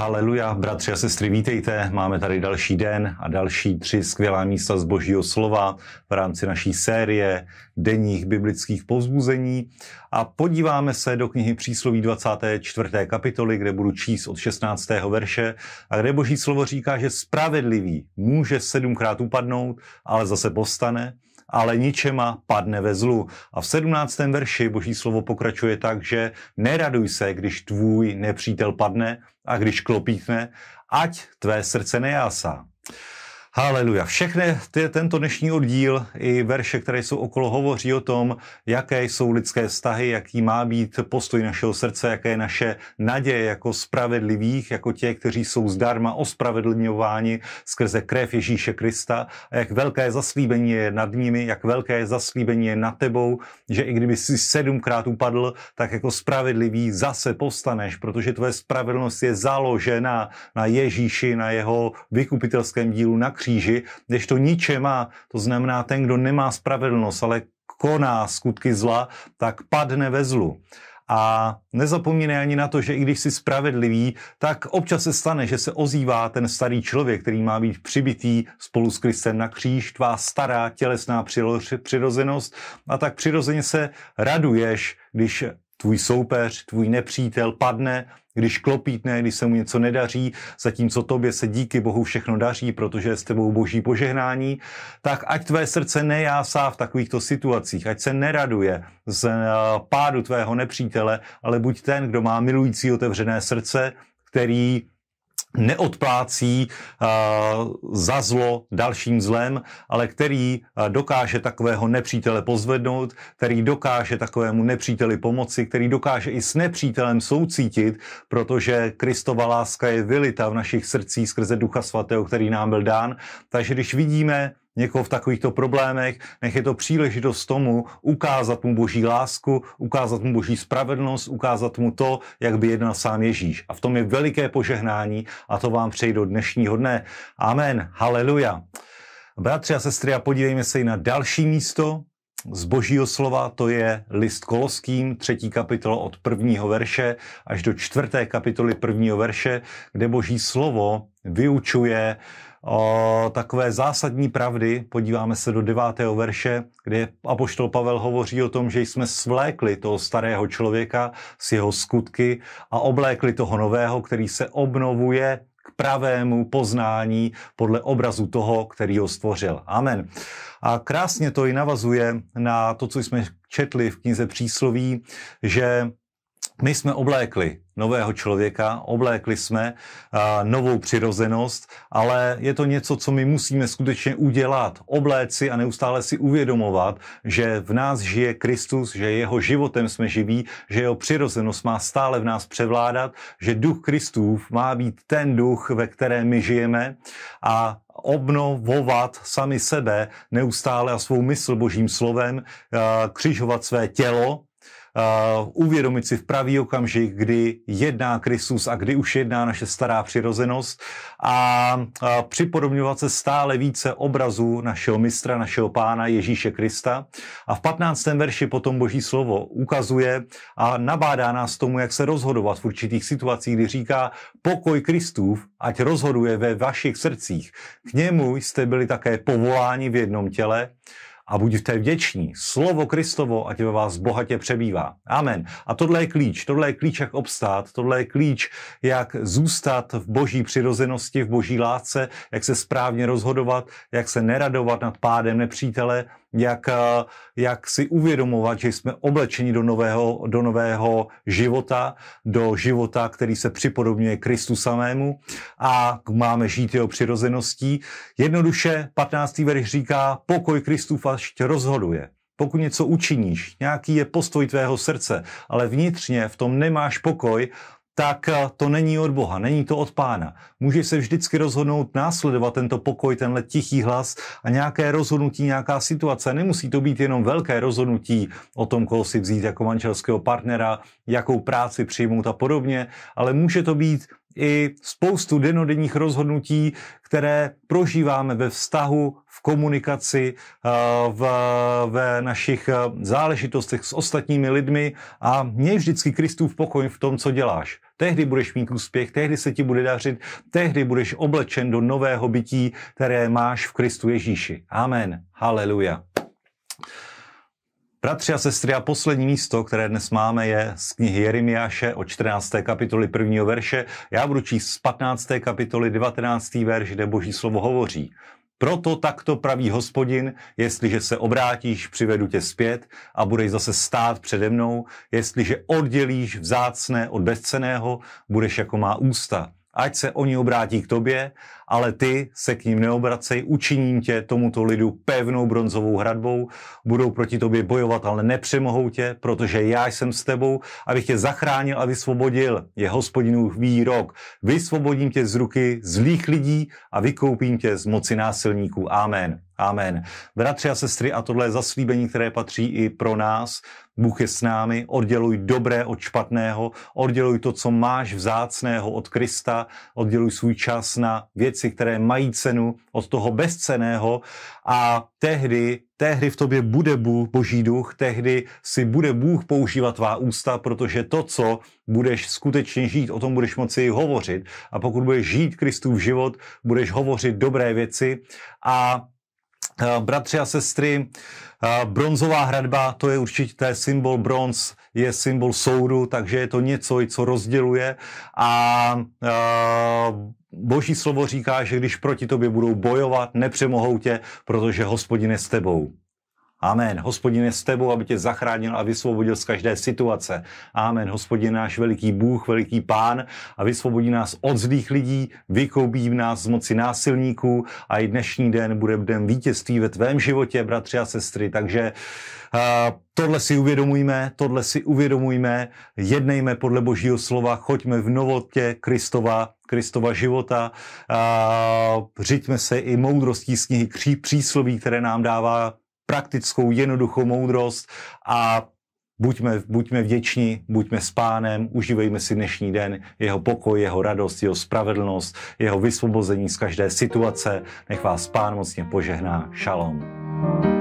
Haleluja, bratři a sestry, vítejte. Máme tady další den a další tři skvělá místa z Božího slova v rámci naší série denních biblických povzbuzení. A podíváme se do knihy Přísloví 24. kapitoly, kde budu číst od 16. verše a kde Boží slovo říká, že spravedlivý může sedmkrát upadnout, ale zase povstane ale ničema padne ve zlu. A v 17. verši boží slovo pokračuje tak, že neraduj se, když tvůj nepřítel padne a když klopítne, ať tvé srdce nejásá. Haleluja. Všechny ty, tento dnešní oddíl i verše, které jsou okolo, hovoří o tom, jaké jsou lidské vztahy, jaký má být postoj našeho srdce, jaké je naše naděje jako spravedlivých, jako těch, kteří jsou zdarma ospravedlňováni skrze krev Ježíše Krista a jak velké zaslíbení je nad nimi, jak velké zaslíbení je nad tebou, že i kdyby si sedmkrát upadl, tak jako spravedlivý zase postaneš, protože tvoje spravedlnost je založena na Ježíši, na jeho vykupitelském dílu na kříži, když to niče má, to znamená ten, kdo nemá spravedlnost, ale koná skutky zla, tak padne ve zlu. A nezapomínej ani na to, že i když jsi spravedlivý, tak občas se stane, že se ozývá ten starý člověk, který má být přibitý spolu s Kristem na kříž, tvá stará tělesná přirozenost a tak přirozeně se raduješ, když tvůj soupeř, tvůj nepřítel padne, když klopítne, když se mu něco nedaří, zatímco tobě se díky Bohu všechno daří, protože je s tebou boží požehnání, tak ať tvé srdce nejásá v takovýchto situacích, ať se neraduje z eh, pádu tvého nepřítele, ale buď ten, kdo má milující otevřené srdce, který neodplácí uh, za zlo dalším zlem, ale který uh, dokáže takového nepřítele pozvednout, který dokáže takovému nepříteli pomoci, který dokáže i s nepřítelem soucítit, protože Kristova láska je vylita v našich srdcích skrze Ducha Svatého, který nám byl dán. Takže když vidíme někoho v takovýchto problémech, nech je to příležitost tomu ukázat mu boží lásku, ukázat mu boží spravedlnost, ukázat mu to, jak by jednal sám Ježíš. A v tom je veliké požehnání a to vám přeji do dnešního dne. Amen. Haleluja. Bratři a sestry, a podívejme se i na další místo z božího slova, to je list Koloským, třetí kapitol od prvního verše až do čtvrté kapitoly prvního verše, kde boží slovo vyučuje o takové zásadní pravdy. Podíváme se do devátého verše, kde apoštol Pavel hovoří o tom, že jsme svlékli toho starého člověka s jeho skutky a oblékli toho nového, který se obnovuje k pravému poznání podle obrazu toho, který ho stvořil. Amen. A krásně to i navazuje na to, co jsme četli v knize Přísloví, že my jsme oblékli nového člověka, oblékli jsme novou přirozenost, ale je to něco, co my musíme skutečně udělat, obléci a neustále si uvědomovat, že v nás žije Kristus, že jeho životem jsme živí, že jeho přirozenost má stále v nás převládat, že duch Kristův má být ten duch, ve kterém my žijeme a obnovovat sami sebe neustále a svou mysl božím slovem, křižovat své tělo, uh, uvědomit si v pravý okamžik, kdy jedná Kristus a kdy už jedná naše stará přirozenost a uh, připodobňovat se stále více obrazu našeho mistra, našeho pána Ježíše Krista. A v 15. verši potom Boží slovo ukazuje a nabádá nás tomu, jak se rozhodovat v určitých situacích, kdy říká pokoj Kristův, ať rozhoduje ve vašich srdcích. K němu jste byli také povoláni v jednom těle, a buďte vděční. Slovo Kristovo, ať ve vás bohatě přebývá. Amen. A tohle je klíč. Tohle je klíč, jak obstát. Tohle je klíč, jak zůstat v boží přirozenosti, v boží lásce, jak se správně rozhodovat, jak se neradovat nad pádem nepřítele, jak, eh, jak si uvědomovat, že jsme oblečeni do nového, do nového života, do života, který se připodobňuje Kristu samému a máme žít jeho přirozeností. Jednoduše 15. verš říká, pokoj Kristu až rozhoduje. Pokud něco učiníš, nějaký je postoj tvého srdce, ale vnitřně v tom nemáš pokoj, tak eh, to není od Boha, není to od Pána. Můžeš se vždycky rozhodnout následovat tento pokoj, tenhle tichý hlas a nějaké rozhodnutí, nějaká situace. Nemusí to být jenom velké rozhodnutí o tom, koho si vzít jako manželského partnera, jakou práci přijmout a podobně, ale může to být i spoustu denodenních rozhodnutí, které prožíváme ve vztahu, v komunikaci, eh, v, v našich eh, záležitostech s ostatními lidmi a měj vždycky Kristův pokoj v tom, co děláš. Tehdy budeš mít úspěch, tehdy se ti bude dařit, tehdy budeš oblečen do nového bytí, které máš v Kristu Ježíši. Amen. Haleluja. Bratři a sestry, a poslední místo, které dnes máme, je z knihy Jeremiáše o 14. kapitoli 1. verše. Já budu číst z 15. kapitoly 19. verš, kde Boží slovo hovoří. Proto takto praví hospodin, jestliže se obrátíš, přivedu tě zpět a budeš zase stát přede mnou, jestliže oddělíš vzácné od bezceného, budeš jako má ústa ať se oni obrátí k tobě, ale ty se k ním neobracej, učiním tě tomuto lidu pevnou bronzovou hradbou, budou proti tobě bojovat, ale nepřemohou tě, protože já jsem s tebou, abych tě zachránil a vysvobodil. Je hospodinův výrok. Vysvobodím tě z ruky zlých lidí a vykoupím tě z moci násilníků. Amen. Amen. Bratři a sestry, a tohle je zaslíbení, které patří i pro nás. Bůh je s námi, odděluj dobré od špatného, odděluj to, co máš vzácného od Krista, odděluj svůj čas na věci, které mají cenu od toho bezceného a tehdy, tehdy v tobě bude Bůh, Boží duch, tehdy si bude Bůh používat tvá ústa, protože to, co budeš skutečně žít, o tom budeš moci hovořit. A pokud budeš žít Kristův život, budeš hovořit dobré věci. A bratři a sestry, eh, bronzová hradba, to je určitě symbol bronz, je symbol soudu, takže je to něco, co rozděluje a eh, Boží slovo říká, že když proti tobě budou bojovat, nepřemohou tě, protože hospodin je s tebou. Amen. Hospodin je s tebou, aby tě zachránil a vysvobodil z každé situace. Amen. Hospodin náš veliký Bůh, veliký Pán a vysvobodí nás od zlých lidí, vykoubí nás z moci násilníků a i dnešní den bude den vítězství ve tvém životě, bratři a sestry. Takže uh, tohle si uvědomujme, tohle si uvědomujme, jednejme podle Božího slova, choďme v novotě Kristova, Kristova života, uh, řiďme se i moudrostí z knihy přísloví, které nám dává praktickou, jednoduchou moudrost a buďme, buďme vděční, buďme s pánem, užívejme si dnešní den, jeho pokoj, jeho radost, jeho spravedlnost, jeho vysvobození z každé situace. Nech vás pán mocně požehná. Shalom. thank you